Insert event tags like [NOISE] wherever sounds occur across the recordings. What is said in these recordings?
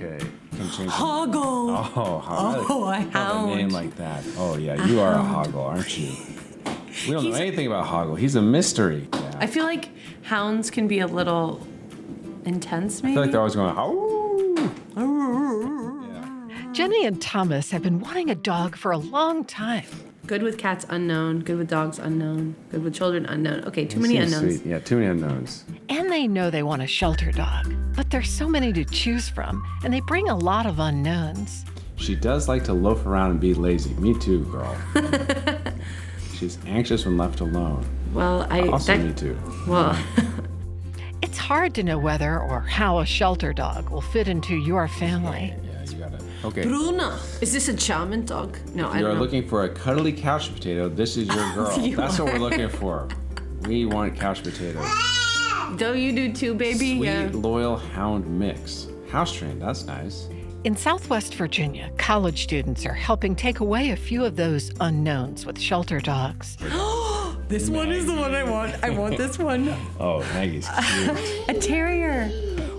Okay. Can. Oh, hoggle. Oh, how, Oh, a have a name like that. Oh yeah, you are a hoggle, aren't you? We don't know anything about hoggle. He's a mystery. Yeah. I feel like hounds can be a little intense, maybe. I feel like they're always going. Oh. Jenny and Thomas have been wanting a dog for a long time. Good with cats, unknown. Good with dogs, unknown. Good with children, unknown. Okay, too many Seems unknowns. sweet. Yeah, too many unknowns. And they know they want a shelter dog. But there's so many to choose from, and they bring a lot of unknowns. She does like to loaf around and be lazy. Me too, girl. [LAUGHS] She's anxious when left alone. Well, I Also, that- me too. well, [LAUGHS] It's hard to know whether or how a shelter dog will fit into your family. Okay. Bruna, is this a charming dog? No, I You don't are know. looking for a cuddly couch potato. This is your [LAUGHS] girl. You That's what we're looking for. We want couch potatoes. Don't you do too, baby? Sweet, Yeah. loyal hound mix. House trained. That's nice. In Southwest Virginia, college students are helping take away a few of those unknowns with shelter dogs. [GASPS] This one is the one I want. I want this one. [LAUGHS] Oh, Maggie's cute. A terrier.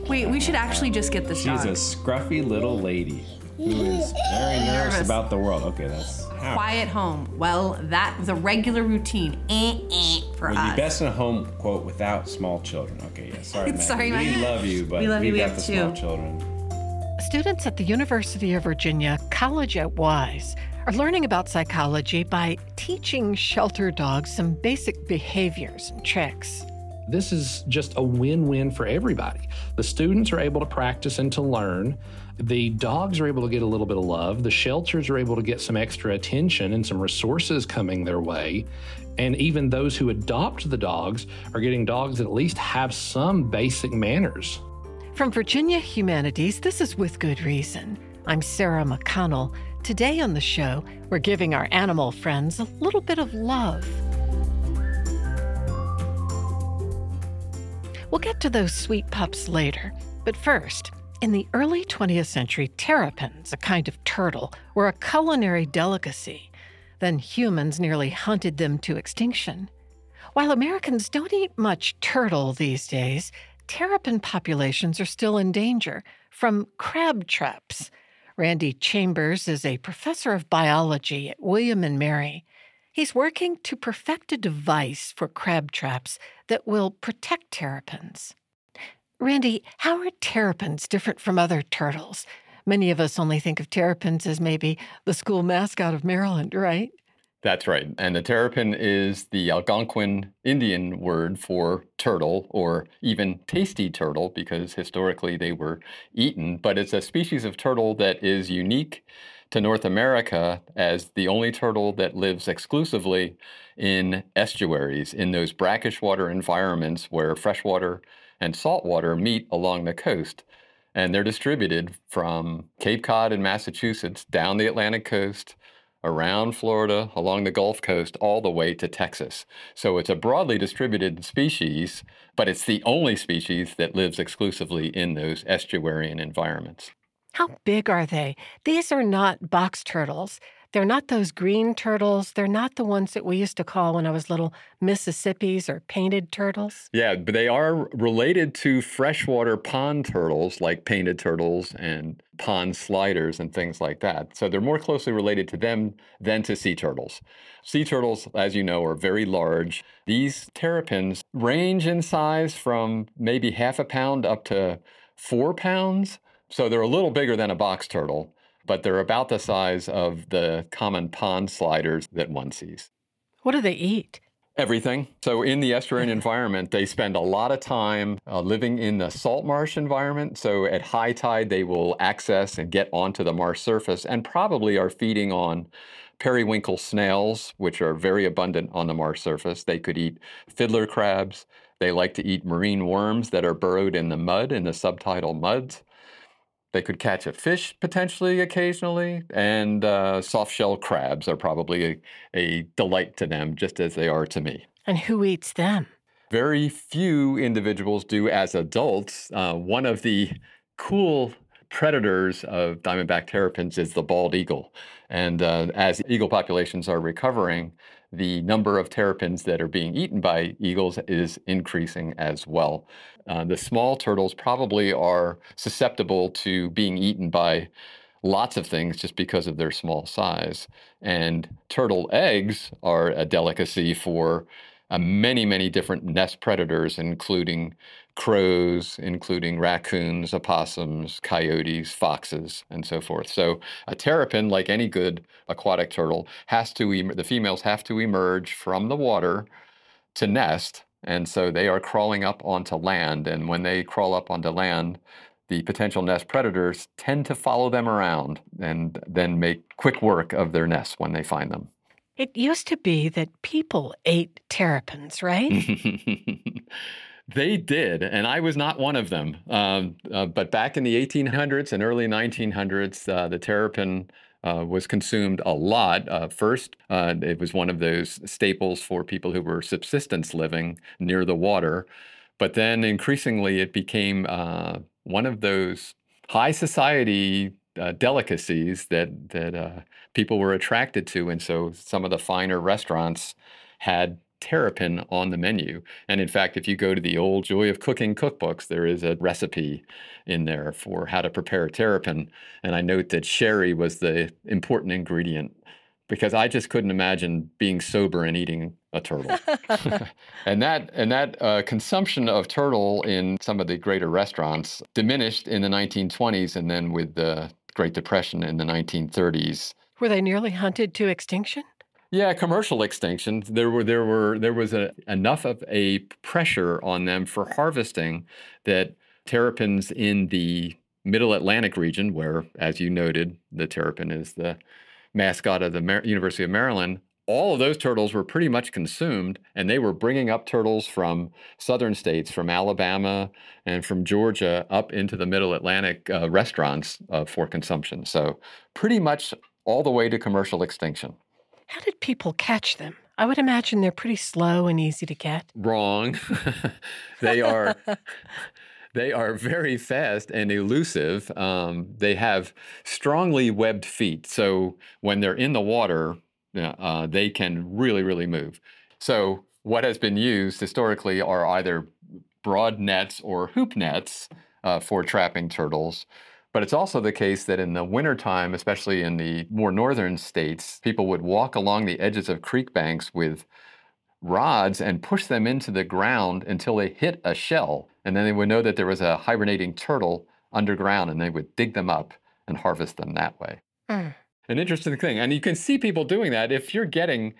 Wait, we should actually just get this She's dog. a scruffy little lady who is very nervous Nervous. about the world. Okay, that's Quiet home. Well, that was a regular routine. Eh, eh, for would us. be best in a home quote without small children. Okay, yeah. Sorry, [LAUGHS] Maggie. Sorry, we Maggie. love you, but We love you, we got have the small children. Students at the University of Virginia College at Wise are learning about psychology by teaching shelter dogs some basic behaviors and tricks. This is just a win win for everybody. The students are able to practice and to learn. The dogs are able to get a little bit of love. The shelters are able to get some extra attention and some resources coming their way. And even those who adopt the dogs are getting dogs that at least have some basic manners. From Virginia Humanities, this is With Good Reason. I'm Sarah McConnell. Today on the show, we're giving our animal friends a little bit of love. We'll get to those sweet pups later, but first, in the early 20th century, terrapins, a kind of turtle, were a culinary delicacy. Then humans nearly hunted them to extinction. While Americans don't eat much turtle these days, terrapin populations are still in danger from crab traps. Randy Chambers is a professor of biology at William and Mary. He's working to perfect a device for crab traps that will protect terrapins. Randy, how are terrapins different from other turtles? Many of us only think of terrapins as maybe the school mascot of Maryland, right? That's right. And the terrapin is the Algonquin Indian word for turtle or even tasty turtle because historically they were eaten. But it's a species of turtle that is unique to North America as the only turtle that lives exclusively in estuaries, in those brackish water environments where freshwater and saltwater meet along the coast. And they're distributed from Cape Cod in Massachusetts down the Atlantic coast around Florida, along the Gulf Coast, all the way to Texas. So it's a broadly distributed species, but it's the only species that lives exclusively in those estuarine environments. How big are they? These are not box turtles. They're not those green turtles. They're not the ones that we used to call when I was little Mississippis or painted turtles. Yeah, but they are related to freshwater pond turtles like painted turtles and pond sliders and things like that. So they're more closely related to them than to sea turtles. Sea turtles, as you know, are very large. These terrapins range in size from maybe half a pound up to four pounds. So they're a little bigger than a box turtle, but they're about the size of the common pond sliders that one sees. What do they eat? Everything. So, in the estuarine [LAUGHS] environment, they spend a lot of time uh, living in the salt marsh environment. So, at high tide, they will access and get onto the marsh surface and probably are feeding on periwinkle snails, which are very abundant on the marsh surface. They could eat fiddler crabs. They like to eat marine worms that are burrowed in the mud, in the subtidal muds. They could catch a fish potentially occasionally, and uh, soft shell crabs are probably a, a delight to them, just as they are to me. And who eats them? Very few individuals do as adults. Uh, one of the cool predators of diamondback terrapins is the bald eagle. And uh, as eagle populations are recovering, the number of terrapins that are being eaten by eagles is increasing as well. Uh, the small turtles probably are susceptible to being eaten by lots of things just because of their small size. And turtle eggs are a delicacy for uh, many, many different nest predators, including crows, including raccoons, opossums, coyotes, foxes, and so forth. So a terrapin, like any good aquatic turtle, has to em- the females have to emerge from the water to nest, and so they are crawling up onto land. And when they crawl up onto land, the potential nest predators tend to follow them around and then make quick work of their nests when they find them. It used to be that people ate terrapins, right? [LAUGHS] they did, and I was not one of them. Um, uh, but back in the 1800s and early 1900s, uh, the terrapin uh, was consumed a lot. Uh, first, uh, it was one of those staples for people who were subsistence living near the water. But then increasingly, it became uh, one of those high society uh, delicacies that that uh, people were attracted to, and so some of the finer restaurants had terrapin on the menu. And in fact, if you go to the old Joy of Cooking cookbooks, there is a recipe in there for how to prepare terrapin. And I note that sherry was the important ingredient because I just couldn't imagine being sober and eating a turtle. [LAUGHS] [LAUGHS] and that and that uh, consumption of turtle in some of the greater restaurants diminished in the 1920s, and then with the Great Depression in the 1930s. Were they nearly hunted to extinction? Yeah, commercial extinction. There were there were there was a, enough of a pressure on them for harvesting that terrapins in the Middle Atlantic region, where, as you noted, the terrapin is the mascot of the Mar- University of Maryland, all of those turtles were pretty much consumed, and they were bringing up turtles from southern states, from Alabama and from Georgia, up into the Middle Atlantic uh, restaurants uh, for consumption. So, pretty much all the way to commercial extinction. How did people catch them? I would imagine they're pretty slow and easy to get. Wrong. [LAUGHS] they are. [LAUGHS] They are very fast and elusive. Um, they have strongly webbed feet. So when they're in the water, uh, they can really, really move. So what has been used historically are either broad nets or hoop nets uh, for trapping turtles. But it's also the case that in the wintertime, especially in the more northern states, people would walk along the edges of creek banks with rods and push them into the ground until they hit a shell. And then they would know that there was a hibernating turtle underground and they would dig them up and harvest them that way. Mm. An interesting thing. And you can see people doing that if you're getting,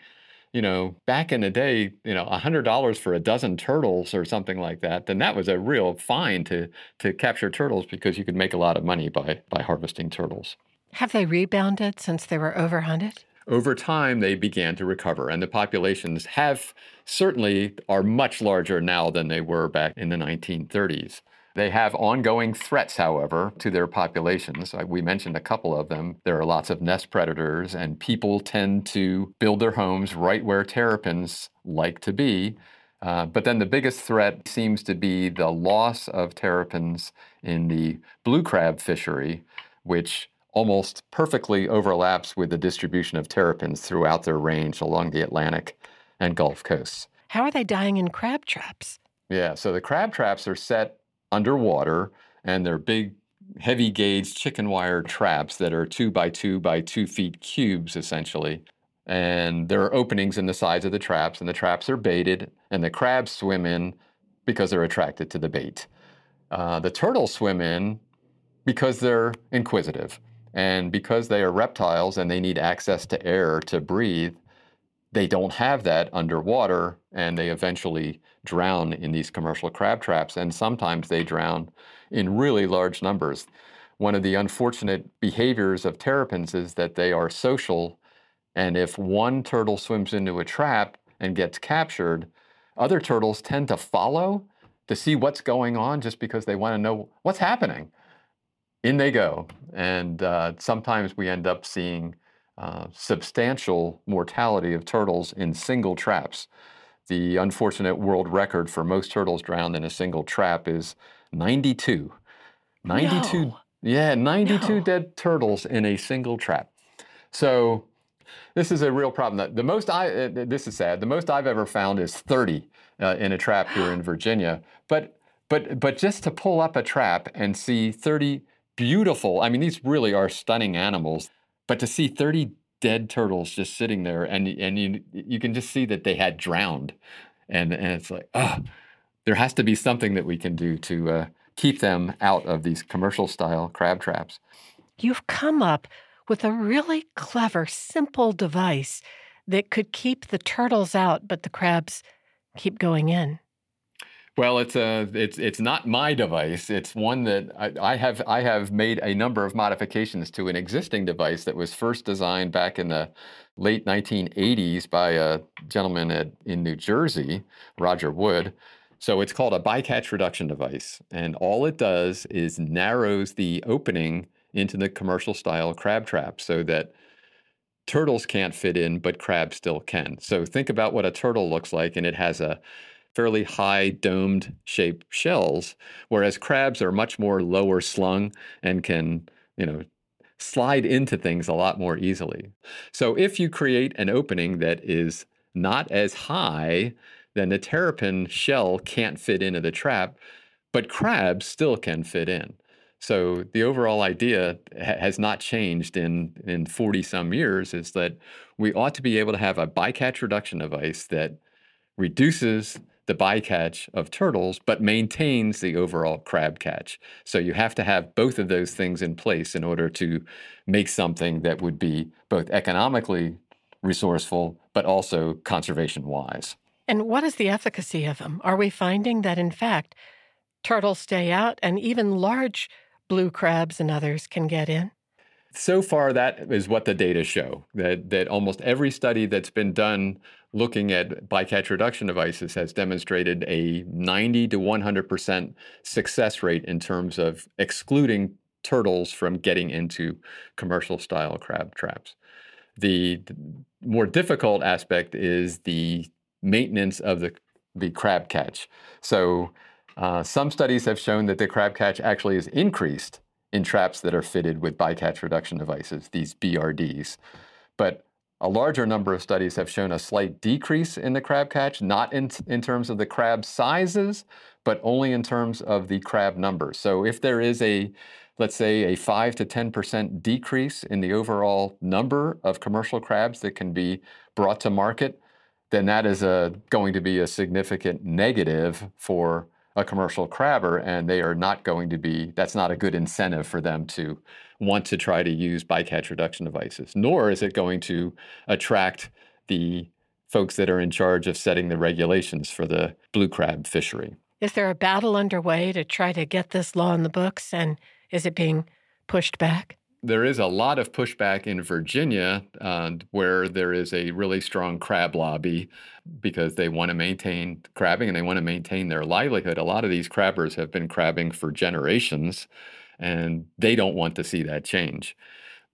you know, back in the day, you know, a $100 for a dozen turtles or something like that, then that was a real fine to to capture turtles because you could make a lot of money by by harvesting turtles. Have they rebounded since they were overhunted? over time they began to recover and the populations have certainly are much larger now than they were back in the 1930s they have ongoing threats however to their populations we mentioned a couple of them there are lots of nest predators and people tend to build their homes right where terrapins like to be uh, but then the biggest threat seems to be the loss of terrapins in the blue crab fishery which almost perfectly overlaps with the distribution of terrapins throughout their range along the Atlantic and Gulf coasts. How are they dying in crab traps? Yeah, so the crab traps are set underwater and they're big, heavy gauge chicken wire traps that are two by two by two feet cubes essentially. And there are openings in the sides of the traps, and the traps are baited, and the crabs swim in because they're attracted to the bait. Uh, the turtles swim in because they're inquisitive. And because they are reptiles and they need access to air to breathe, they don't have that underwater and they eventually drown in these commercial crab traps. And sometimes they drown in really large numbers. One of the unfortunate behaviors of terrapins is that they are social. And if one turtle swims into a trap and gets captured, other turtles tend to follow to see what's going on just because they want to know what's happening in they go. And uh, sometimes we end up seeing uh, substantial mortality of turtles in single traps. The unfortunate world record for most turtles drowned in a single trap is 92. 92 No. Yeah, 92 No. dead turtles in a single trap. So this is a real problem. The- most I uh, this is sad. The most I've ever found is 30 uh, in a trap here in Virginia. But but but just to pull up a trap and see 30 beautiful. I mean, these really are stunning animals. But to see 30 dead turtles just sitting there, and and you you can just see that they had drowned, and and it's like ah, there has to be something that we can do to uh, keep them out of these commercial style crab traps. You've come up with a really clever, simple device that could keep the turtles out, but the crabs keep going in. Well, it's a it's it's not my device. It's one that I, I have I have made a number of modifications to an existing device that was first designed back in the late 1980s by a gentleman at, in New Jersey, Roger Wood. So it's called a bycatch reduction device, and all it does is narrows the opening into the commercial style crab trap so that turtles can't fit in, but crabs still can. So think about what a turtle looks like, and it has a fairly high domed shaped shells, whereas crabs are much more lower slung and can, you know, slide into things a lot more easily. So if you create an opening that is not as high, then the terrapin shell can't fit into the trap, but crabs still can fit in. So the overall idea ha- has not changed in in 40 some years is that we ought to be able to have a bycatch reduction device that reduces the bycatch of turtles but maintains the overall crab catch. So you have to have both of those things in place in order to make something that would be both economically resourceful but also conservation wise. And what is the efficacy of them? Are we finding that, in fact, turtles stay out and even large blue crabs and others can get in? So far that is what the data show that that almost every study that's been done looking at bycatch reduction devices has demonstrated a 90 to 100% success rate in terms of excluding turtles from getting into commercial style crab traps. The more difficult aspect is the maintenance of the the crab catch. So uh, some studies have shown that the crab catch actually is increased in traps that are fitted with bycatch reduction devices, these BRDs. But a larger number of studies have shown a slight decrease in the crab catch, not in, in terms of the crab sizes, but only in terms of the crab numbers. So if there is a, let's say, a 5 to 10% decrease in the overall number of commercial crabs that can be brought to market, then that is a, going to be a significant negative for a commercial crabber, and they are not going to be, that's not a good incentive for them to want to try to use bycatch reduction devices, nor is it going to attract the folks that are in charge of setting the regulations for the blue crab fishery. Is there a battle underway to try to get this law in the books? And is it being pushed back? There is a lot of pushback in Virginia uh, where there is a really strong crab lobby because they want to maintain crabbing and they want to maintain their livelihood. A lot of these crabbers have been crabbing for generations and they don't want to see that change.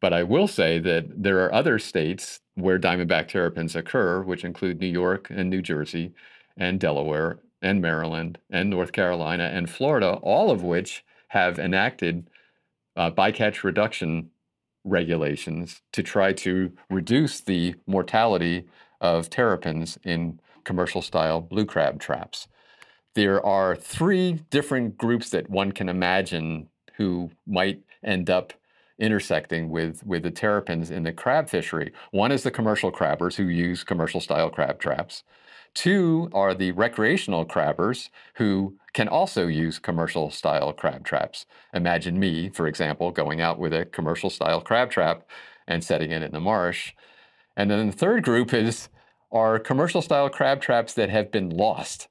But I will say that there are other states where diamondback terrapins occur, which include New York and New Jersey and Delaware and Maryland and North Carolina and Florida, all of which have enacted uh, bycatch reduction regulations to try to reduce the mortality of terrapins in commercial style blue crab traps. There are three different groups that one can imagine who might end up intersecting with, with the terrapins in the crab fishery. One is the commercial crabbers who use commercial style crab traps. Two are the recreational crabbers who can also use commercial style crab traps. Imagine me, for example, going out with a commercial style crab trap and setting it in the marsh. And then the third group is are commercial style crab traps that have been lost.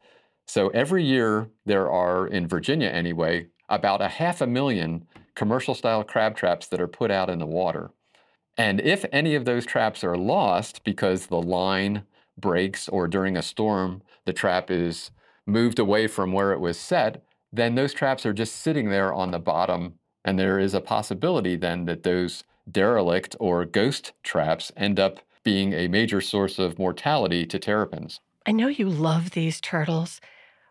So every year there are, in Virginia anyway, about a half a million commercial style crab traps that are put out in the water. And if any of those traps are lost because the line breaks or during a storm the trap is moved away from where it was set, then those traps are just sitting there on the bottom. And there is a possibility then that those derelict or ghost traps end up being a major source of mortality to terrapins. I know you love these turtles.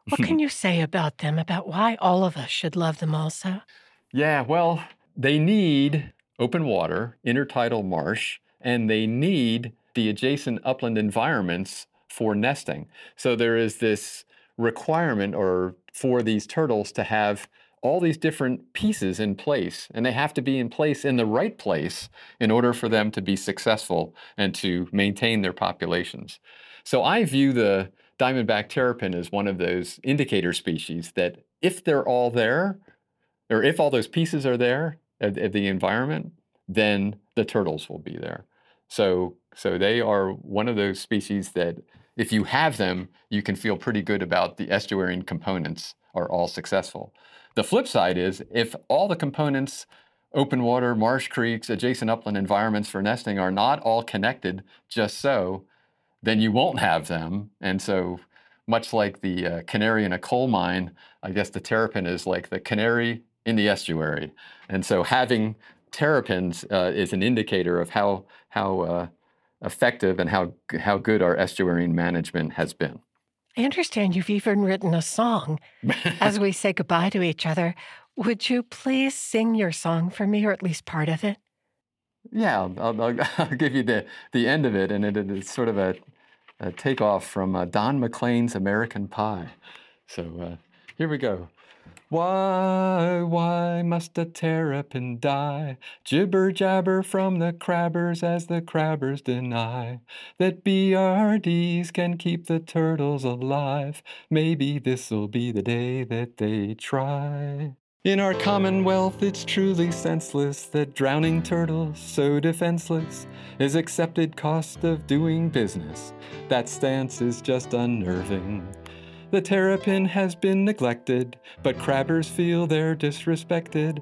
What can [LAUGHS] you say about them, about why all of us should love them also? Yeah, well, they need open water, intertidal marsh, and they need the adjacent upland environments for nesting. So there is this requirement or for these turtles to have all these different pieces in place and they have to be in place in the right place in order for them to be successful and to maintain their populations. So I view the diamondback terrapin as one of those indicator species that if they're all there, or if all those pieces are there of, of the environment, then the turtles will be there. So, so they are one of those species that if you have them, you can feel pretty good about the estuarine components are all successful. The flip side is if all the components, open water, marsh creeks, adjacent upland environments for nesting are not all connected just so, then you won't have them. And so much like the uh, canary in a coal mine, I guess the terrapin is like the canary in the estuary. And so having terrapins uh, is an indicator of how, how uh, effective and how, how good our estuarine management has been. I understand you've even written a song. [LAUGHS] As we say goodbye to each other, would you please sing your song for me, or at least part of it? Yeah, I'll, I'll, I'll [LAUGHS] give you the, the end of it, and it, it's sort of a, a takeoff from uh, Don McLean's American Pie. So uh, here we go. Why, why must a terrapin die? Jibber jabber from the crabbers as the crabbers deny that BRDs can keep the turtles alive. Maybe this'll be the day that they try. In our commonwealth, it's truly senseless that drowning turtles, so defenseless, is accepted cost of doing business. That stance is just unnerving. The terrapin has been neglected, but crabbers feel they're disrespected.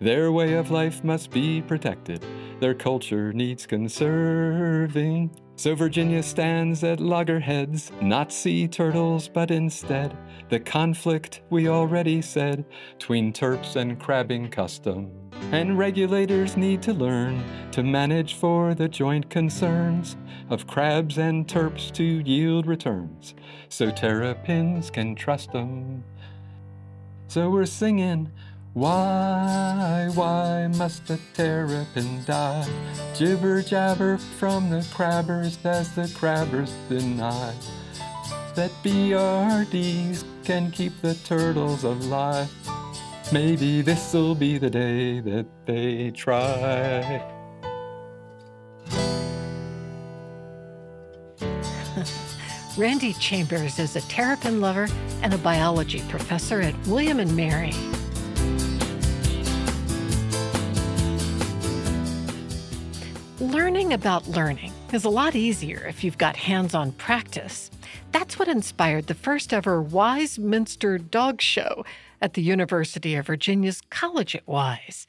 Their way of life must be protected. Their culture needs conserving. So Virginia stands at loggerheads, not sea turtles, but instead the conflict we already said tween terps and crabbing custom. And regulators need to learn to manage for the joint concerns of crabs and terps to yield returns, so terrapins can trust them. So we're singing why, why must the terrapin die? Jibber jabber from the crabbers as the crabbers deny that BRDs can keep the turtles alive. Maybe this'll be the day that they try. [LAUGHS] Randy Chambers is a terrapin lover and a biology professor at William and Mary. Learning about learning is a lot easier if you've got hands on practice. That's what inspired the first ever Wise Minster Dog Show at the University of Virginia's College at Wise.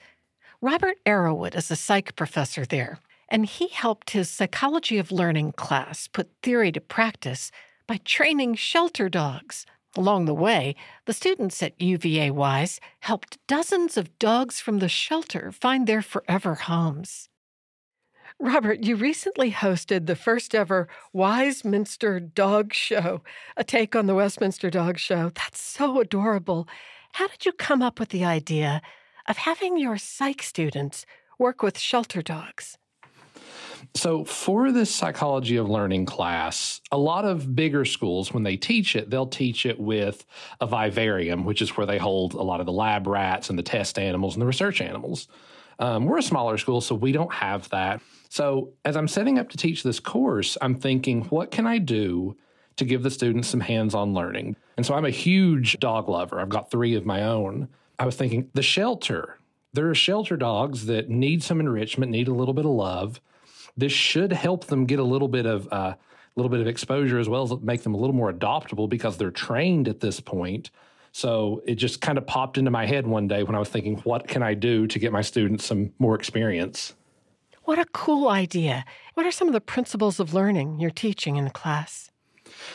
Robert Arrowood is a psych professor there, and he helped his Psychology of Learning class put theory to practice by training shelter dogs. Along the way, the students at UVA Wise helped dozens of dogs from the shelter find their forever homes. Robert, you recently hosted the first ever Wiseminster Dog Show, a take on the Westminster Dog Show. That's so adorable. How did you come up with the idea of having your psych students work with shelter dogs? So, for this psychology of learning class, a lot of bigger schools, when they teach it, they'll teach it with a vivarium, which is where they hold a lot of the lab rats and the test animals and the research animals. Um, we're a smaller school, so we don't have that. So, as I'm setting up to teach this course, I'm thinking, what can I do to give the students some hands on learning? And so, I'm a huge dog lover. I've got three of my own. I was thinking, the shelter. There are shelter dogs that need some enrichment, need a little bit of love. This should help them get a little bit of a uh, little bit of exposure as well as make them a little more adoptable because they're trained at this point. So it just kind of popped into my head one day when I was thinking, what can I do to get my students some more experience? What a cool idea. What are some of the principles of learning you're teaching in the class?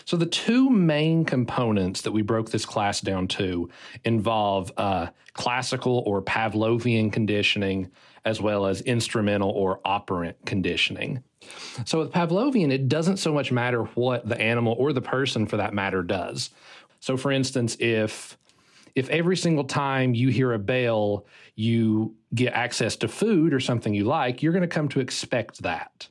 So, the two main components that we broke this class down to involve uh, classical or Pavlovian conditioning, as well as instrumental or operant conditioning. So, with Pavlovian, it doesn't so much matter what the animal or the person for that matter does. So, for instance, if if every single time you hear a bell, you get access to food or something you like, you're going to come to expect that.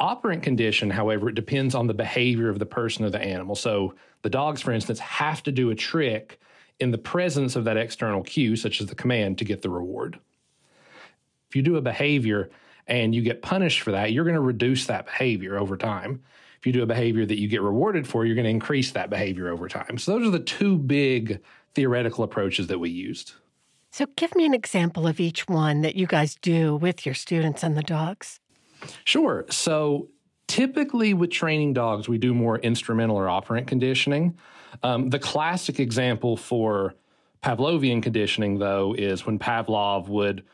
Operant condition, however, it depends on the behavior of the person or the animal. So the dogs, for instance, have to do a trick in the presence of that external cue, such as the command, to get the reward. If you do a behavior and you get punished for that, you're going to reduce that behavior over time. If you do a behavior that you get rewarded for, you're going to increase that behavior over time. So those are the two big theoretical approaches that we used. So, give me an example of each one that you guys do with your students and the dogs. Sure. So, typically with training dogs, we do more instrumental or operant conditioning. Um, the classic example for Pavlovian conditioning, though, is when Pavlov would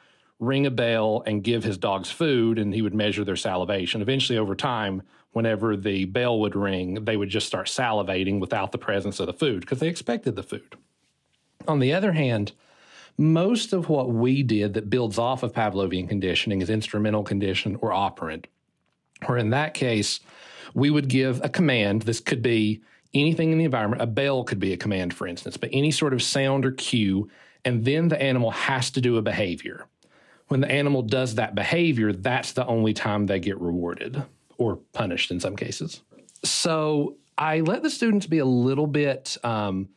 ring a bell and give his dogs food and he would measure their salivation. Eventually, over time, whenever the bell would ring, they would just start salivating without the presence of the food because they expected the food. On the other hand, most of what we did that builds off of Pavlovian conditioning is instrumental condition or operant. Or in that case, we would give a command. This could be anything in the environment. A bell could be a command, for instance, but any sort of sound or cue, and then the animal has to do a behavior. When the animal does that behavior, that's the only time they get rewarded or punished in some cases. So I let the students be a little bit um,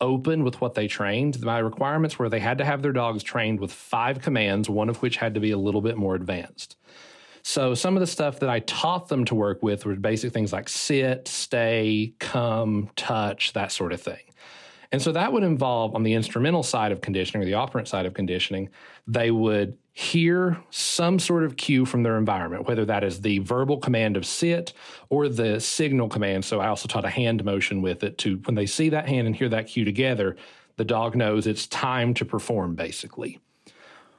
open with what they trained. My requirements were they had to have their dogs trained with five commands, one of which had to be a little bit more advanced. So some of the stuff that I taught them to work with were basic things like sit, stay, come, touch, that sort of thing. And so that would involve on the instrumental side of conditioning or the operant side of conditioning, they would hear some sort of cue from their environment, whether that is the verbal command of sit or the signal command. So I also taught a hand motion with it to when they see that hand and hear that cue together, the dog knows it's time to perform basically.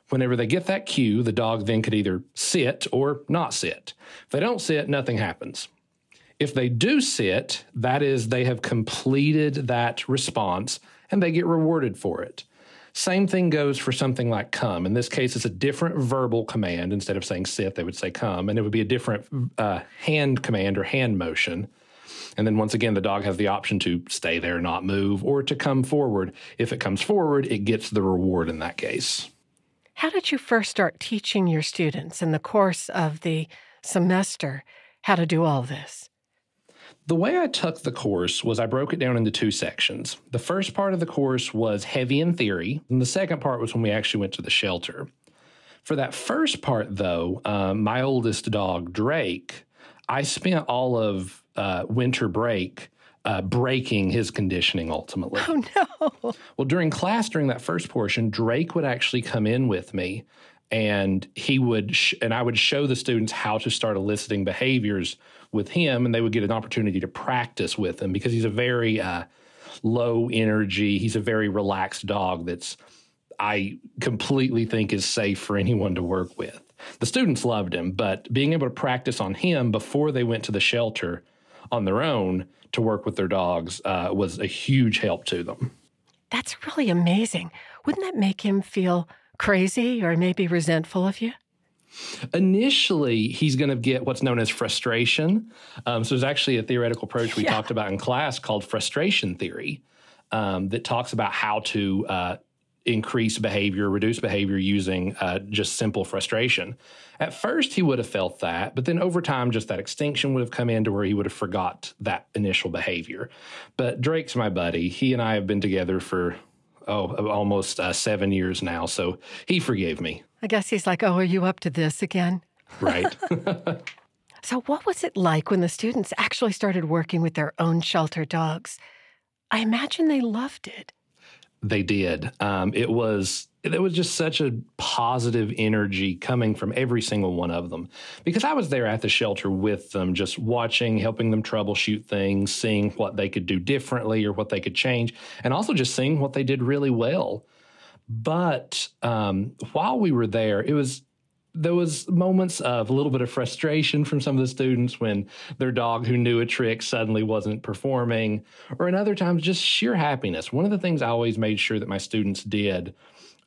Whenever they get that cue, the dog then could either sit or not sit. If they don't sit, nothing happens. If they do sit, that is, they have completed that response and they get rewarded for it. Same thing goes for something like come. In this case, it's a different verbal command. Instead of saying sit, they would say come, and it would be a different uh, hand command or hand motion. And then once again, the dog has the option to stay there, not move, or to come forward. If it comes forward, it gets the reward in that case. How did you first start teaching your students in the course of the semester how to do all this? The way I took the course was I broke it down into two sections. The first part of the course was heavy in theory, and the second part was when we actually went to the shelter. For that first part, though, um, my oldest dog, Drake, I spent all of uh, winter break uh, breaking his conditioning ultimately. Oh, no. Well, during class, during that first portion, Drake would actually come in with me and he would, sh- and I would show the students how to start eliciting behaviors with him, and they would get an opportunity to practice with him because he's a very uh, low energy. He's a very relaxed dog that's I completely think is safe for anyone to work with. The students loved him, but being able to practice on him before they went to the shelter on their own to work with their dogs uh, was a huge help to them. That's really amazing. Wouldn't that make him feel crazy or maybe resentful of you? Initially, he's going to get what's known as frustration. Um, so there's actually a theoretical approach we Yeah. talked about in class called frustration theory um, that talks about how to uh, increase behavior, reduce behavior using uh, just simple frustration. At first, he would have felt that, but then over time, just that extinction would have come in to where he would have forgot that initial behavior. But Drake's my buddy. He and I have been together for oh almost uh, seven years now, so he forgave me. I guess he's like, oh, are you up to this again? Right. [LAUGHS] [LAUGHS] So, what was it like when the students actually started working with their own shelter dogs? I imagine they loved it. They did. Um, it was there was just such a positive energy coming from every single one of them because I was there at the shelter with them, just watching, helping them troubleshoot things, seeing what they could do differently or what they could change, and also just seeing what they did really well. But um, while we were there, it was there was moments of a little bit of frustration from some of the students when their dog who knew a trick suddenly wasn't performing or in other times just sheer happiness one of the things i always made sure that my students did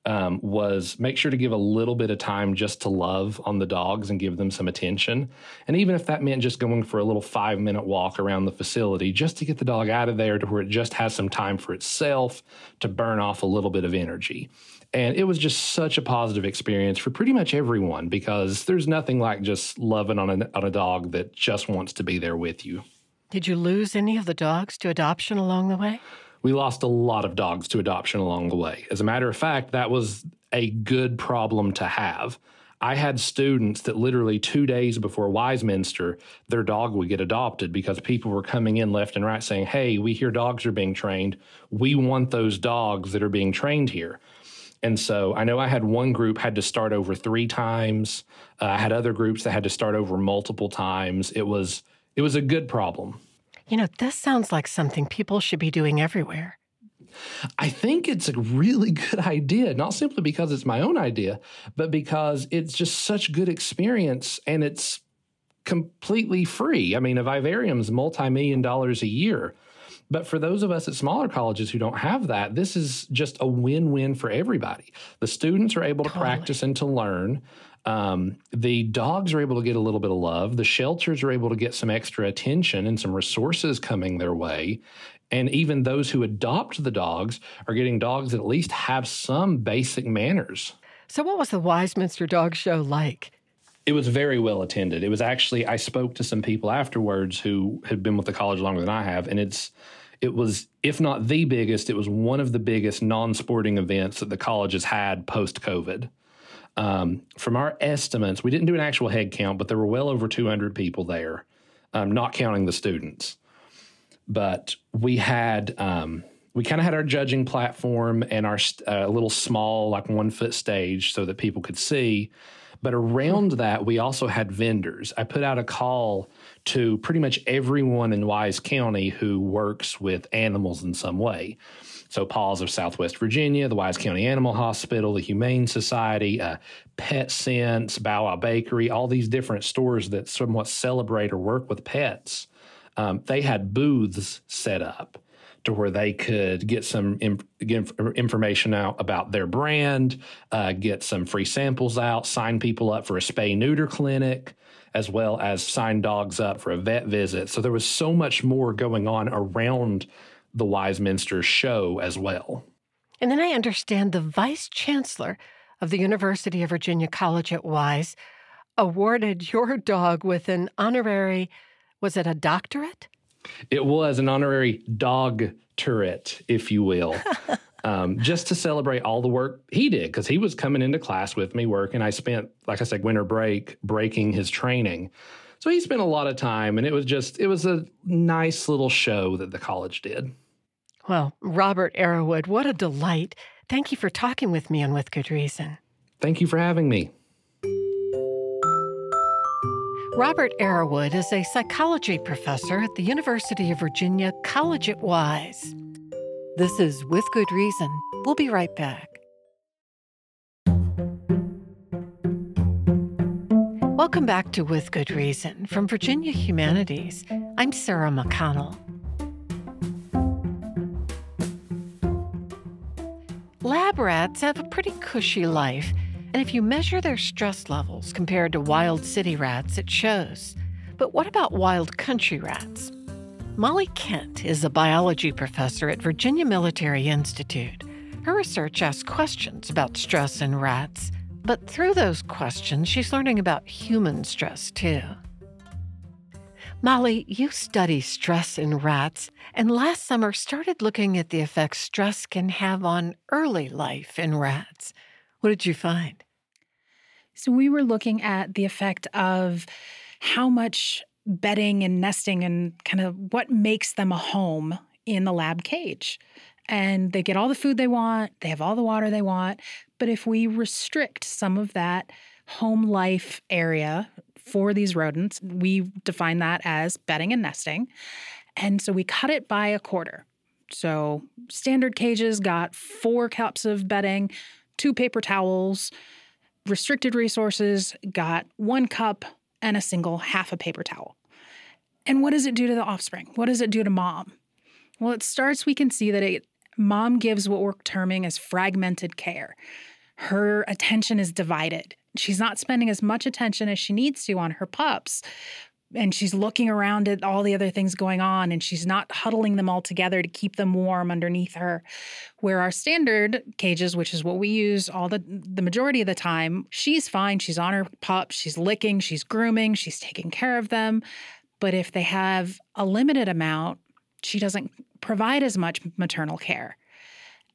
um, was make sure to give a little bit of time just to love on the dogs and give them some attention. And even if that meant just going for a little five minute walk around the facility, just to get the dog out of there to where it just has some time for itself to burn off a little bit of energy. And it was just such a positive experience for pretty much everyone because there's nothing like just loving on a, on a dog that just wants to be there with you. Did you lose any of the dogs to adoption along the way? We lost a lot of dogs to adoption along the way. As a matter of fact, that was a good problem to have. I had students that literally two days before Wiseminster, their dog would get adopted because people were coming in left and right saying, Hey, we hear dogs are being trained. We want those dogs that are being trained here. And so I know I had one group had to start over three times. Uh, I had other groups that had to start over multiple times. It was it was a good problem. You know, this sounds like something people should be doing everywhere. I think it's a really [LAUGHS] good idea, not simply because it's my own idea, but because it's just such good experience and it's completely free. I mean, a vivarium's multi-million dollars a year. But for those of us at smaller colleges who don't have that, this is just a win-win for everybody. The students are able to totally. practice and to learn. Um, the dogs are able to get a little bit of love. The shelters are able to get some extra attention and some resources coming their way. And even those who adopt the dogs are getting dogs that at least have some basic manners. So, what was the Wiseminster Dog Show like? It was very well attended. It was actually, I spoke to some people afterwards who had been with the college longer than I have, and it's, it was, if not the biggest, it was one of the biggest non sporting events that the college has had post COVID. Um, from our estimates, we didn't do an actual head count, but there were well over 200 people there, um, not counting the students. But we had, um, we kind of had our judging platform and our uh, little small, like one foot stage so that people could see. But around that, we also had vendors. I put out a call to pretty much everyone in Wise County who works with animals in some way. So, Paws of Southwest Virginia, the Wise County Animal Hospital, the Humane Society, uh, Petsense, Bow Wow Bakery, all these different stores that somewhat celebrate or work with pets. Um, they had booths set up to where they could get some get information out about their brand, uh, get some free samples out, sign people up for a spay neuter clinic, as well as sign dogs up for a vet visit. So there was so much more going on around the Wiseminster show as well. And then I understand the vice chancellor of the University of Virginia College at Wise awarded your dog with an honorary, was it a doctorate? It was an honorary dog turret, if you will. [LAUGHS] um, just to celebrate all the work he did, because he was coming into class with me working. I spent, like I said, winter break breaking his training. So he spent a lot of time, and it was just, it was a nice little show that the college did. Well, Robert Arrowood, what a delight. Thank you for talking with me and with good reason. Thank you for having me. Robert Arrowood is a psychology professor at the University of Virginia College at Wise. This is With Good Reason. We'll be right back. Welcome back to With Good Reason from Virginia Humanities. I'm Sarah McConnell. Lab rats have a pretty cushy life, and if you measure their stress levels compared to wild city rats, it shows. But what about wild country rats? Molly Kent is a biology professor at Virginia Military Institute. Her research asks questions about stress in rats, but through those questions, she's learning about human stress too. Molly, you study stress in rats, and last summer started looking at the effects stress can have on early life in rats. What did you find? So, we were looking at the effect of how much bedding and nesting and kind of what makes them a home in the lab cage. And they get all the food they want, they have all the water they want. But if we restrict some of that home life area for these rodents. We define that as bedding and nesting. And so we cut it by a quarter. So standard cages got four cups of bedding, two paper towels. Restricted resources got one cup and a single half a paper towel. And what does it do to the offspring? What does it do to mom? Well, it starts, we can see that it, mom gives what we're terming as fragmented care. Her attention is divided. She's not spending as much attention as she needs to on her pups. And she's looking around at all the other things going on, and she's not huddling them all together to keep them warm underneath her. Where our standard cages, which is what we use all the the majority of the time, she's fine. She's on her pups, she's licking, she's grooming, she's taking care of them. But if they have a limited amount, she doesn't provide as much maternal care.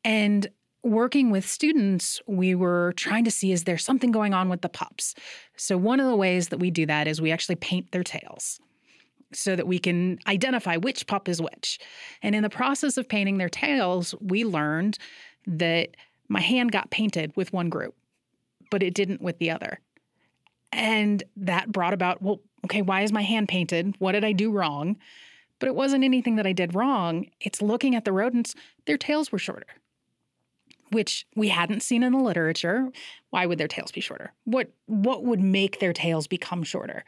And working with students, we were trying to see is there something going on with the pups? So, one of the ways that we do that is we actually paint their tails so that we can identify which pup is which. And in the process of painting their tails, we learned that my hand got painted with one group, but it didn't with the other. And that brought about, well, okay, why is my hand painted? What did I do wrong? But it wasn't anything that I did wrong. It's looking at the rodents, their tails were shorter which we hadn't seen in the literature. Why would their tails be shorter? What what would make their tails become shorter?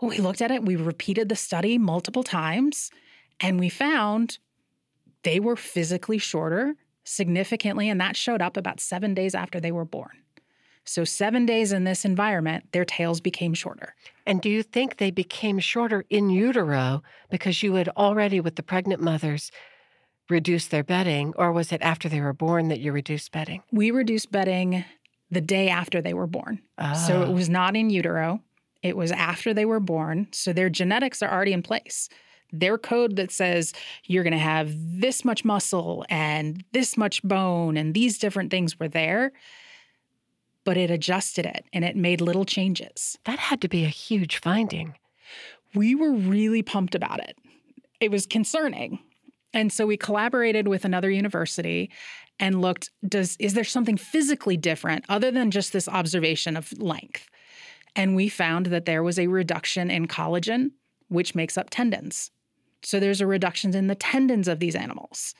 Well, we looked at it, we repeated the study multiple times, and we found they were physically shorter significantly, and that showed up about seven days after they were born. So, seven days in this environment, their tails became shorter. And do you think they became shorter in utero because you had already, with the pregnant mothers, reduce their bedding, or was it after they were born that you reduced bedding? We reduced bedding the day after they were born. So it Oh. was not in utero, it was after they were born. So their genetics are already in place. Their code that says you're going to have this much muscle and this much bone and these different things were there, but it adjusted it and it made little changes. That had to be a huge finding. we were really pumped about it. It was concerning. And so we collaborated with another university and looked does is there something physically different other than just this observation of length? And we found that there was a reduction in collagen, which makes up tendons. So there's a reduction in the tendons of these animals.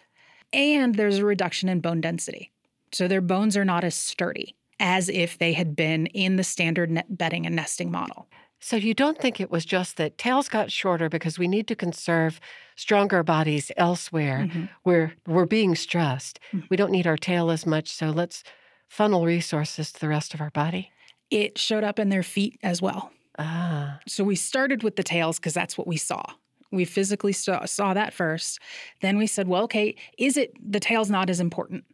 And there's a reduction in bone density. So their bones are not as sturdy as if they had been in the standard bedding and nesting model. So you don't think it was just that tails got shorter because we need to conserve stronger bodies elsewhere Mhm. where we're being stressed. Mhm. We don't need our tail as much, so let's funnel resources to the rest of our body. It showed up in their feet as well. Ah, So we started with the tails because that's what we saw. We physically saw, saw that first. Then we said, well, okay, is it the tail's not as important?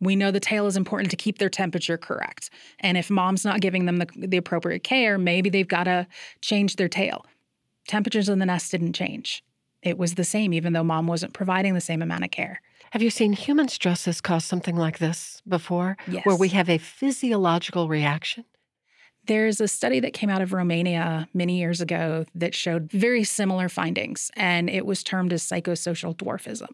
We know the tail is important to keep their temperature correct. And if mom's not giving them the, the appropriate care, maybe they've got to change their tail. Temperatures in the nest didn't change. It was the same, even though mom wasn't providing the same amount of care. have you seen human stresses cause something like this before? Yes. Where we have a physiological reaction? There's a study that came out of Romania many years ago that showed very similar findings, and it was termed as psychosocial dwarfism.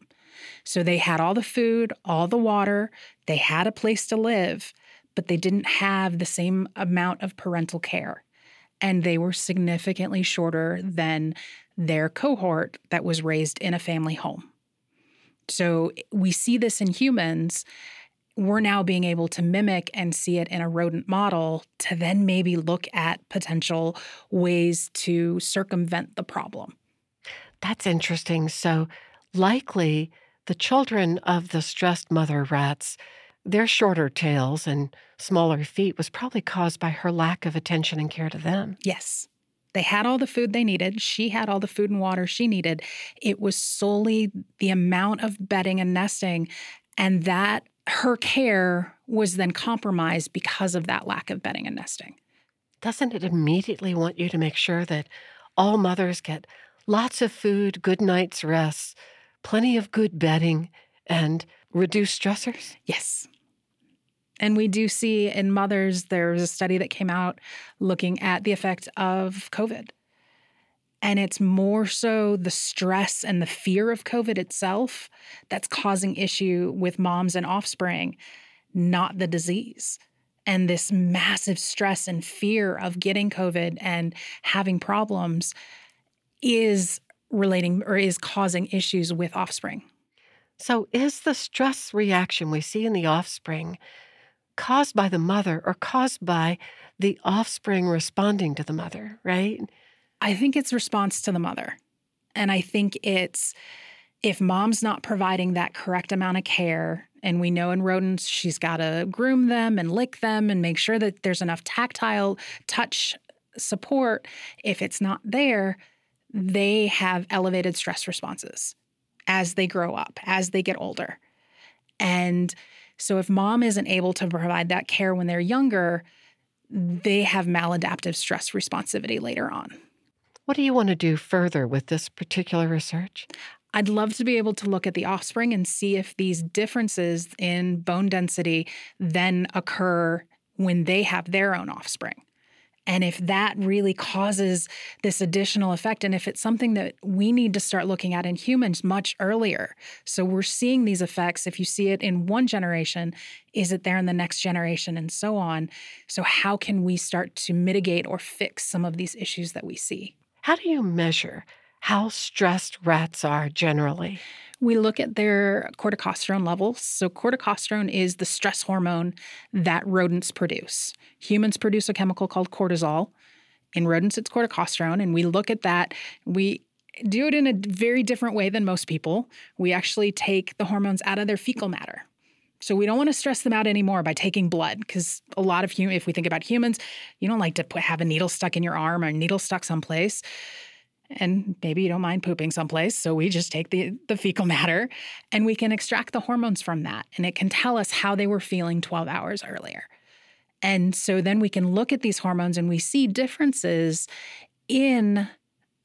So they had all the food, all the water, they had a place to live, but they didn't have the same amount of parental care. And they were significantly shorter than their cohort that was raised in a family home. So we see this in humans we're now being able to mimic and see it in a rodent model to then maybe look at potential ways to circumvent the problem. That's interesting. So, likely the children of the stressed mother rats, their shorter tails and smaller feet was probably caused by her lack of attention and care to them. Yes. They had all the food they needed. She had all the food and water she needed. It was solely the amount of bedding and nesting, and that her care was then compromised because of that lack of bedding and nesting. Doesn't it immediately want you to make sure that all mothers get lots of food, good night's rest, plenty of good bedding, and reduce stressors? Yes. And we do see in mothers, there's a study that came out looking at the effect of COVID. And it's more so the stress and the fear of COVID itself that's causing issue with moms and offspring, not the disease. And this massive stress and fear of getting COVID and having problems is relating or is causing issues with offspring. So, is the stress reaction we see in the offspring caused by the mother or caused by the offspring responding to the mother, right? I think it's response to the mother. And I think it's if mom's not providing that correct amount of care, and we know in rodents she's got to groom them and lick them and make sure that there's enough tactile touch support, if it's not there, they have elevated stress responses as they grow up, as they get older. And so if mom isn't able to provide that care when they're younger, they have maladaptive stress responsivity later on. What do you want to do further with this particular research? I'd love to be able to look at the offspring and see if these differences in bone density then occur when they have their own offspring. And if that really causes this additional effect, and if it's something that we need to start looking at in humans much earlier. So we're seeing these effects. If you see it in one generation, is it there in the next generation, and so on? So, how can we start to mitigate or fix some of these issues that we see? How do you measure how stressed rats are generally? We look at their corticosterone levels. So, corticosterone is the stress hormone that rodents produce. Humans produce a chemical called cortisol. In rodents, it's corticosterone. And we look at that. We do it in a very different way than most people. We actually take the hormones out of their fecal matter. So we don't want to stress them out anymore by taking blood because a lot of human, if we think about humans, you don't like to put, have a needle stuck in your arm or a needle stuck someplace. And maybe you don't mind pooping someplace. So we just take the, the fecal matter and we can extract the hormones from that. And it can tell us how they were feeling 12 hours earlier. And so then we can look at these hormones and we see differences in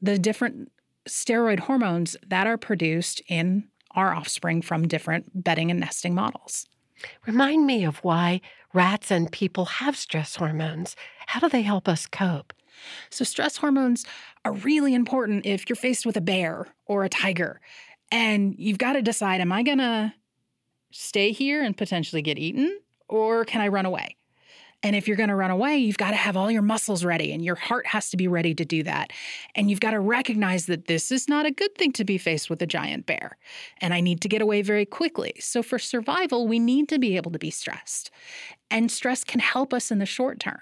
the different steroid hormones that are produced in our offspring from different bedding and nesting models. Remind me of why rats and people have stress hormones. How do they help us cope? So, stress hormones are really important if you're faced with a bear or a tiger and you've got to decide am I going to stay here and potentially get eaten or can I run away? And if you're going to run away, you've got to have all your muscles ready and your heart has to be ready to do that. And you've got to recognize that this is not a good thing to be faced with a giant bear. And I need to get away very quickly. So for survival, we need to be able to be stressed. And stress can help us in the short term.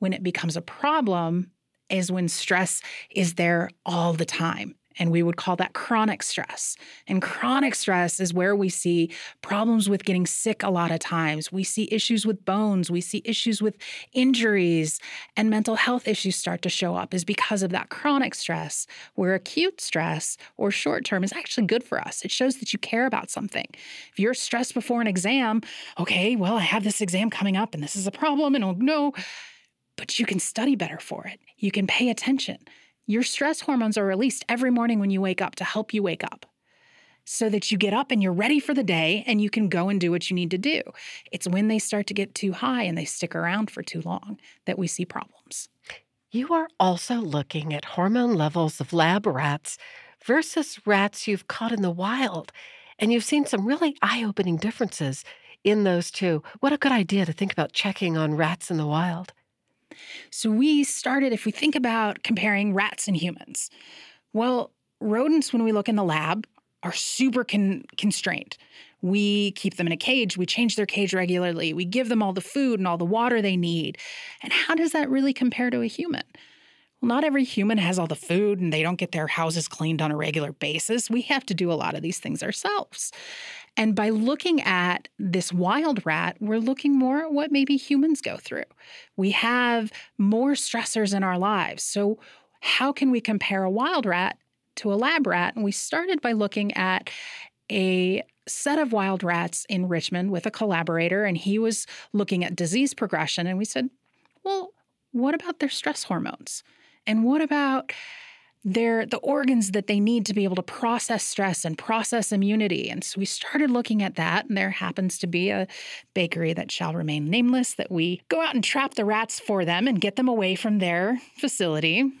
When it becomes a problem is when stress is there all the time. And we would call that chronic stress. And chronic stress is where we see problems with getting sick a lot of times. We see issues with bones. We see issues with injuries and mental health issues start to show up, is because of that chronic stress, where acute stress or short term is actually good for us. It shows that you care about something. If you're stressed before an exam, okay, well, I have this exam coming up and this is a problem, and oh no, but you can study better for it. You can pay attention. Your stress hormones are released every morning when you wake up to help you wake up so that you get up and you're ready for the day and you can go and do what you need to do. It's when they start to get too high and they stick around for too long that we see problems. You are also looking at hormone levels of lab rats versus rats you've caught in the wild. And you've seen some really eye opening differences in those two. What a good idea to think about checking on rats in the wild. So we started, if we think about comparing rats and humans, well, rodents, when we look in the lab, are super con- constrained. We keep them in a cage, we change their cage regularly, we give them all the food and all the water they need. And how does that really compare to a human? Well, not every human has all the food and they don't get their houses cleaned on a regular basis. We have to do a lot of these things ourselves. And by looking at this wild rat, we're looking more at what maybe humans go through. We have more stressors in our lives. So, how can we compare a wild rat to a lab rat? And we started by looking at a set of wild rats in Richmond with a collaborator, and he was looking at disease progression. And we said, well, what about their stress hormones? And what about their the organs that they need to be able to process stress and process immunity. And so we started looking at that. And there happens to be a bakery that shall remain nameless that we go out and trap the rats for them and get them away from their facility.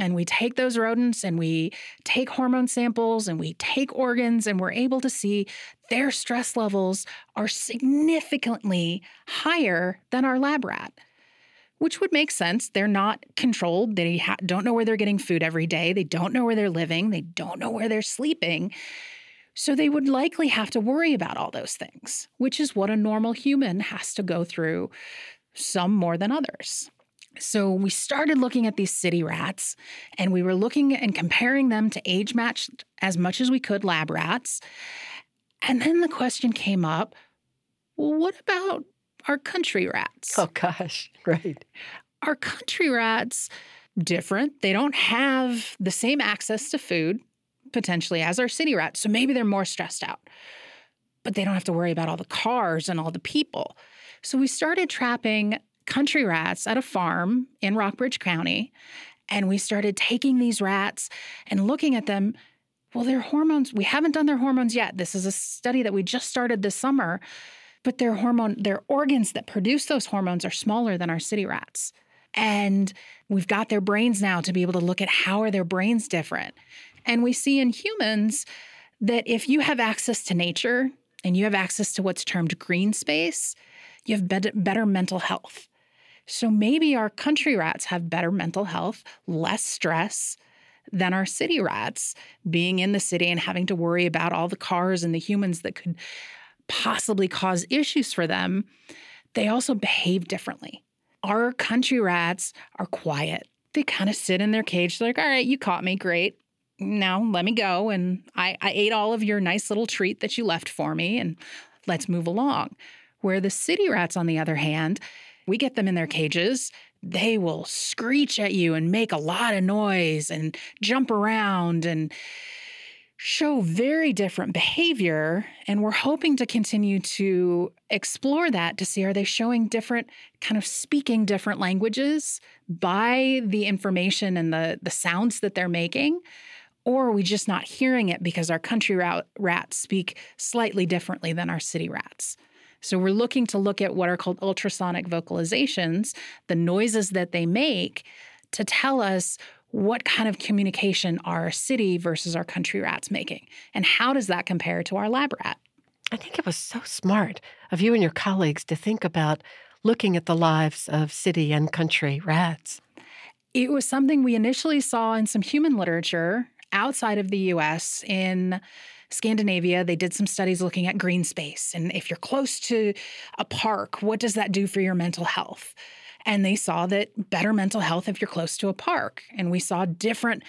And we take those rodents and we take hormone samples and we take organs, and we're able to see their stress levels are significantly higher than our lab rat which would make sense. They're not controlled. They ha- don't know where they're getting food every day. They don't know where they're living. They don't know where they're sleeping. So they would likely have to worry about all those things, which is what a normal human has to go through, some more than others. So we started looking at these city rats and we were looking and comparing them to age matched as much as we could lab rats. And then the question came up well, what about our country rats? Oh, gosh. [LAUGHS] Right. Our country rats, different. They don't have the same access to food potentially as our city rats. So maybe they're more stressed out, but they don't have to worry about all the cars and all the people. So we started trapping country rats at a farm in Rockbridge County. And we started taking these rats and looking at them. Well, their hormones, we haven't done their hormones yet. This is a study that we just started this summer, but their hormone, their organs that produce those hormones are smaller than our city rats. And we've got their brains now to be able to look at how are their brains different. And we see in humans that if you have access to nature and you have access to what's termed green space, you have better, better mental health. So maybe our country rats have better mental health, less stress than our city rats, being in the city and having to worry about all the cars and the humans that could possibly cause issues for them. They also behave differently. Our country rats are quiet. They kind of sit in their cage. They're like, all right, you caught me. Great. Now let me go. And I, I ate all of your nice little treat that you left for me, and let's move along. Where the city rats, on the other hand, we get them in their cages, they will screech at you and make a lot of noise and jump around and show very different behavior. And we're hoping to continue to explore that to see are they showing different, kind of speaking different languages by the information and the, the sounds that they're making? Or are we just not hearing it because our country rat, rats speak slightly differently than our city rats? So we're looking to look at what are called ultrasonic vocalizations, the noises that they make to tell us what kind of communication our city versus our country rats making and how does that compare to our lab rat? I think it was so smart of you and your colleagues to think about looking at the lives of city and country rats. It was something we initially saw in some human literature outside of the US in Scandinavia, they did some studies looking at green space. And if you're close to a park, what does that do for your mental health? And they saw that better mental health if you're close to a park. And we saw different,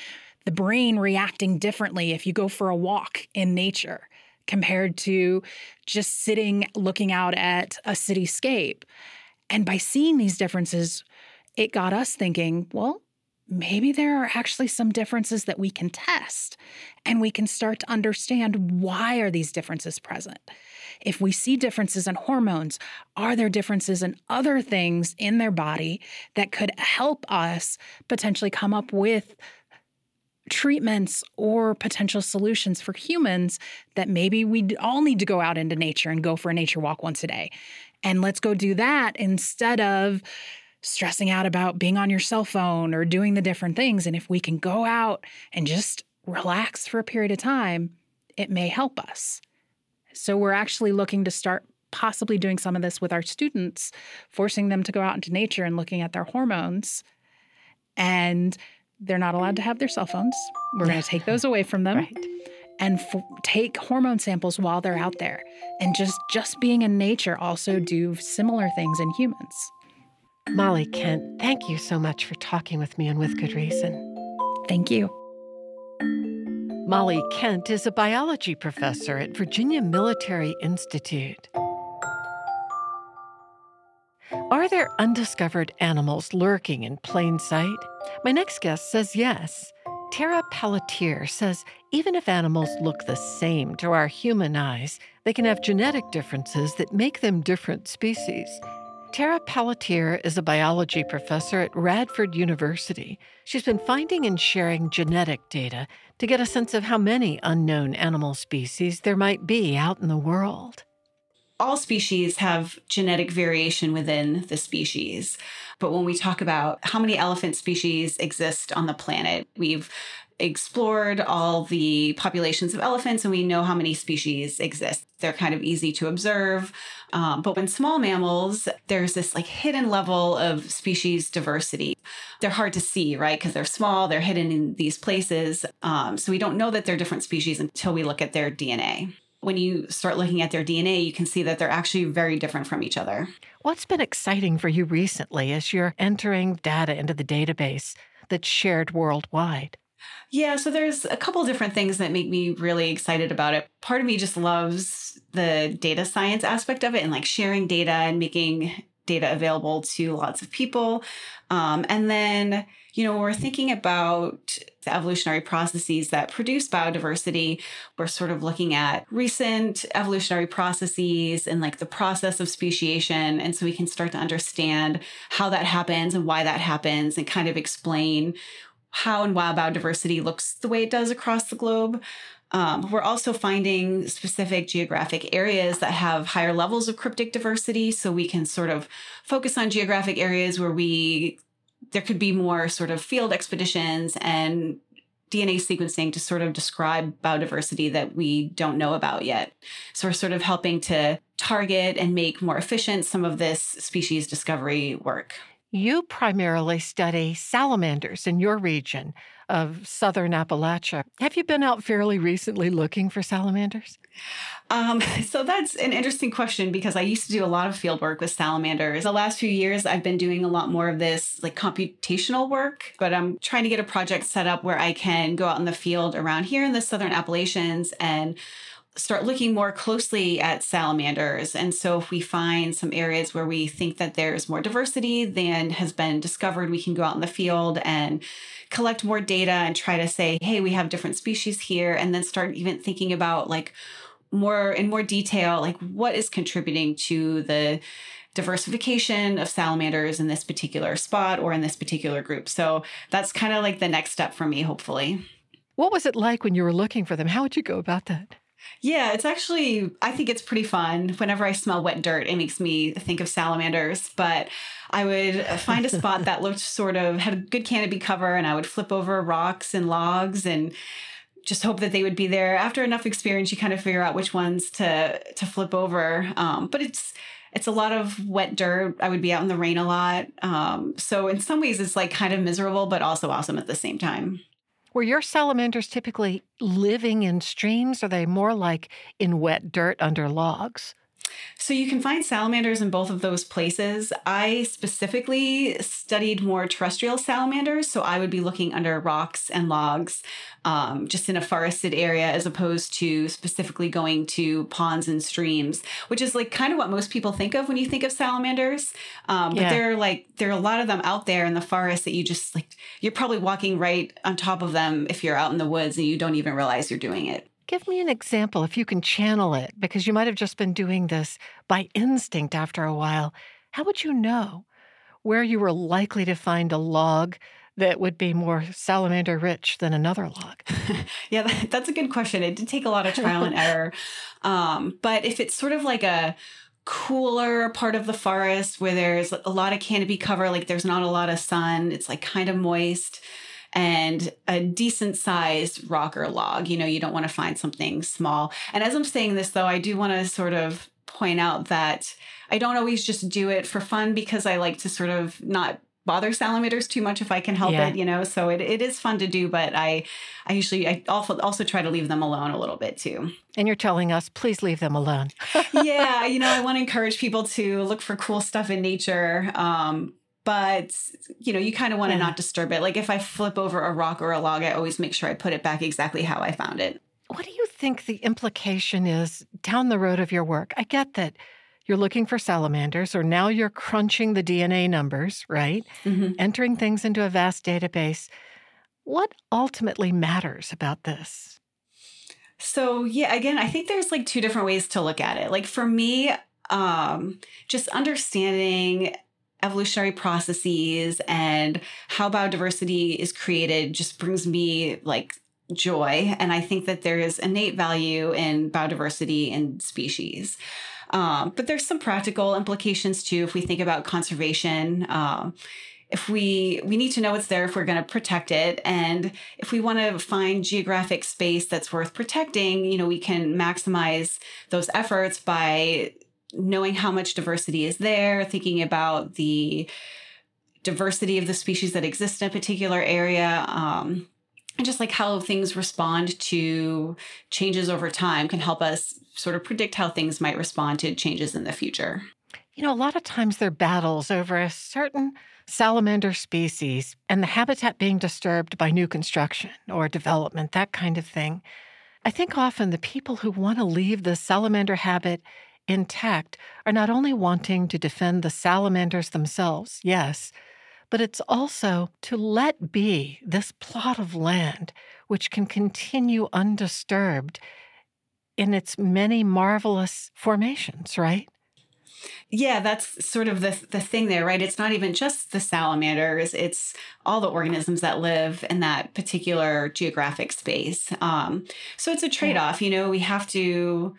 the brain reacting differently if you go for a walk in nature compared to just sitting looking out at a cityscape. And by seeing these differences, it got us thinking, well, maybe there are actually some differences that we can test and we can start to understand why are these differences present. If we see differences in hormones are there differences in other things in their body that could help us potentially come up with treatments or potential solutions for humans that maybe we all need to go out into nature and go for a nature walk once a day? And let's go do that instead of stressing out about being on your cell phone or doing the different things. And if we can go out and just relax for a period of time, it may help us. So we're actually looking to start possibly doing some of this with our students, forcing them to go out into nature and looking at their hormones. And they're not allowed to have their cell phones. We're going to take those away from them. Right. And f- take hormone samples while they're out there, and just just being in nature also do similar things in humans. Molly Kent, thank you so much for talking with me and with good reason. Thank you. Molly Kent is a biology professor at Virginia Military Institute. Are there undiscovered animals lurking in plain sight? My next guest says yes. Tara Pelletier says even if animals look the same to our human eyes, they can have genetic differences that make them different species. Tara Pelletier is a biology professor at Radford University. She's been finding and sharing genetic data to get a sense of how many unknown animal species there might be out in the world. All species have genetic variation within the species. But when we talk about how many elephant species exist on the planet, we've explored all the populations of elephants and we know how many species exist. They're kind of easy to observe. Um, but when small mammals, there's this like hidden level of species diversity. They're hard to see, right? Because they're small, they're hidden in these places. Um, so we don't know that they're different species until we look at their DNA. when you start looking at their DNA, you can see that they're actually very different from each other. What's been exciting for you recently as you're entering data into the database that's shared worldwide? Yeah, so there's a couple different things that make me really excited about it. Part of me just loves the data science aspect of it and like sharing data and making data available to lots of people. Um, and then, you know, we're thinking about the evolutionary processes that produce biodiversity. We're sort of looking at recent evolutionary processes and like the process of speciation. And so we can start to understand how that happens and why that happens and kind of explain how and why biodiversity looks the way it does across the globe. Um, we're also finding specific geographic areas that have higher levels of cryptic diversity. So we can sort of focus on geographic areas where we, there could be more sort of field expeditions and DNA sequencing to sort of describe biodiversity that we don't know about yet. So we're sort of helping to target and make more efficient some of this species discovery work. You primarily study salamanders in your region of southern Appalachia. Have you been out fairly recently looking for salamanders? Um, [LAUGHS] so that's an interesting question because I used to do a lot of field work with salamanders. The last few years, I've been doing a lot more of this like computational work, but I'm trying to get a project set up where I can go out in the field around here in the southern Appalachians and start looking more closely at salamanders. And so, if we find some areas where we think that there's more diversity than has been discovered, we can go out in the field and collect more data and try to say, hey, we have different species here, and then start even thinking about like more in more detail, like what is contributing to the diversification of salamanders in this particular spot or in this particular group. So that's kind of like the next step for me, hopefully. What was it like when you were looking for them? How would you go about that? Yeah, it's actually, I think it's pretty fun. Whenever I smell wet dirt, it makes me think of salamanders. But I would find a spot that looked sort of, had a good canopy cover, and I would flip over rocks and logs and just hope that they would be there. After enough experience, you kind of figure out which ones to to flip over. Um, but it's it's a lot of wet dirt. I would be out in the rain a lot. Um, so in some ways, it's like kind of miserable, but also awesome at the same time. Were your salamanders typically living in streams? Are they more like in wet dirt under logs? So you can find salamanders in both of those places. I specifically studied more terrestrial salamanders, so I would be looking under rocks and logs, um, just in a forested area, as opposed to specifically going to ponds and streams, which is like kind of what most people think of when you think of salamanders. Um, but yeah. there are like there are a lot of them out there in the forest that you just like you're probably walking right on top of them if you're out in the woods and you don't even realize you're doing it. Give me an example if you can channel it, because you might have just been doing this by instinct after a while. How would you know where you were likely to find a log that would be more salamander rich than another log? [LAUGHS] yeah, that, that's a good question. It did take a lot of trial and [LAUGHS] error. Um, but if it's sort of like a cooler part of the forest where there's a lot of canopy cover, like there's not a lot of sun, it's like kind of moist and a decent sized rocker log. You know, you don't want to find something small. And as I'm saying this, though, I do want to sort of point out that I don't always just do it for fun because I like to sort of not bother salamanders too much if I can help yeah. it, you know. So it, it is fun to do, but I I usually I also also try to leave them alone a little bit too. And you're telling us, please leave them alone. [LAUGHS] yeah, you know, I want to encourage people to look for cool stuff in nature. Um, but you know you kind of want to not disturb it. Like if i flip over a rock or a log i always make sure i put it back exactly how i found it. What do you think the implication is down the road of your work? I get that you're looking for salamanders or now you're crunching the dna numbers right? Mm-hmm. entering things into a vast database. What ultimately matters about this? So yeah again i think there's like two different ways to look at it. Like for me um just understanding evolutionary processes and how biodiversity is created just brings me like joy. And I think that there is innate value in biodiversity and species. Um, but there's some practical implications too if we think about conservation. Um, if we we need to know what's there if we're going to protect it and if we want to find geographic space that's worth protecting you know we can maximize those efforts by knowing how much diversity is there, thinking about the diversity of the species that exist in a particular area. Um, and just like how things respond to changes over time can help us sort of predict how things might respond to changes in the future. You know, a lot of times there are battles over a certain salamander species and the habitat being disturbed by new construction or development, that kind of thing. I think often the people who want to leave the salamander habit intact are not only wanting to defend the salamanders themselves, yes, but it's also to let be this plot of land which can continue undisturbed in its many marvelous formations, right? Yeah, that's sort of the the thing there, right? It's not even just the salamanders; it's all the organisms that live in that particular geographic space. Um, so it's a trade off. You know, we have to.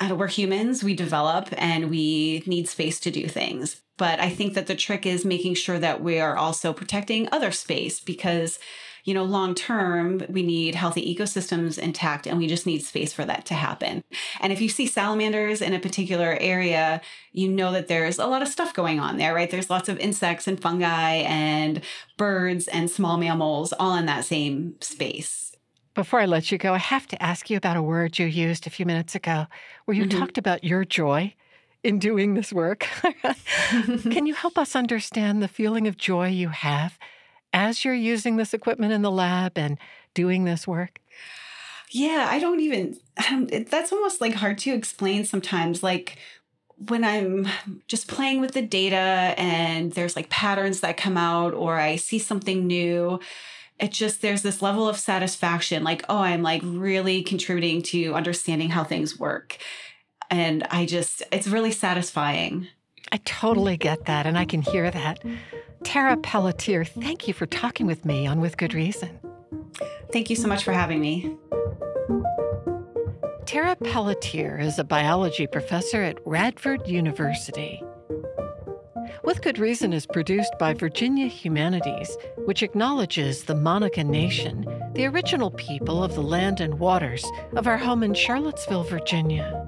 Uh, we're humans. We develop, and we need space to do things. But I think that the trick is making sure that we are also protecting other space because, you know, long term, we need healthy ecosystems intact and we just need space for that to happen. And if you see salamanders in a particular area, you know that there's a lot of stuff going on there, right? There's lots of insects and fungi and birds and small mammals all in that same space. Before I let you go, I have to ask you about a word you used a few minutes ago where you mm-hmm. talked about your joy in doing this work. [LAUGHS] Can you help us understand the feeling of joy you have as you're using this equipment in the lab and doing this work? Yeah, I don't even, um, that's almost like hard to explain sometimes. Like, when I'm just playing with the data and there's like patterns that come out or I see something new, it just there's this level of satisfaction like oh i'm like really contributing to understanding how things work and I just, it's really satisfying. I totally get that, and I can hear that. Tara Pelletier, thank you for talking with me on With Good Reason. Thank you so much for having me. Tara Pelletier is a biology professor at Radford University. With Good Reason is produced by Virginia Humanities, which acknowledges the Monacan Nation, the original people of the land and waters of our home in Charlottesville, Virginia.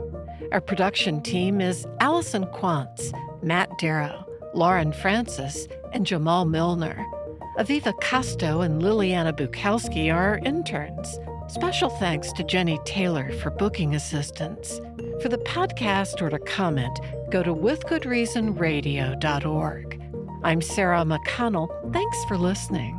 Our production team is Allison Quantz, Matt Darrow, Lauren Francis, and Jamal Milner. Aviva Casto and Liliana Bukowski are our interns. Special thanks to Jenny Taylor for booking assistance. For the podcast or to comment, go to withgoodreasonradio.org. I'm Sarah McConnell. Thanks for listening.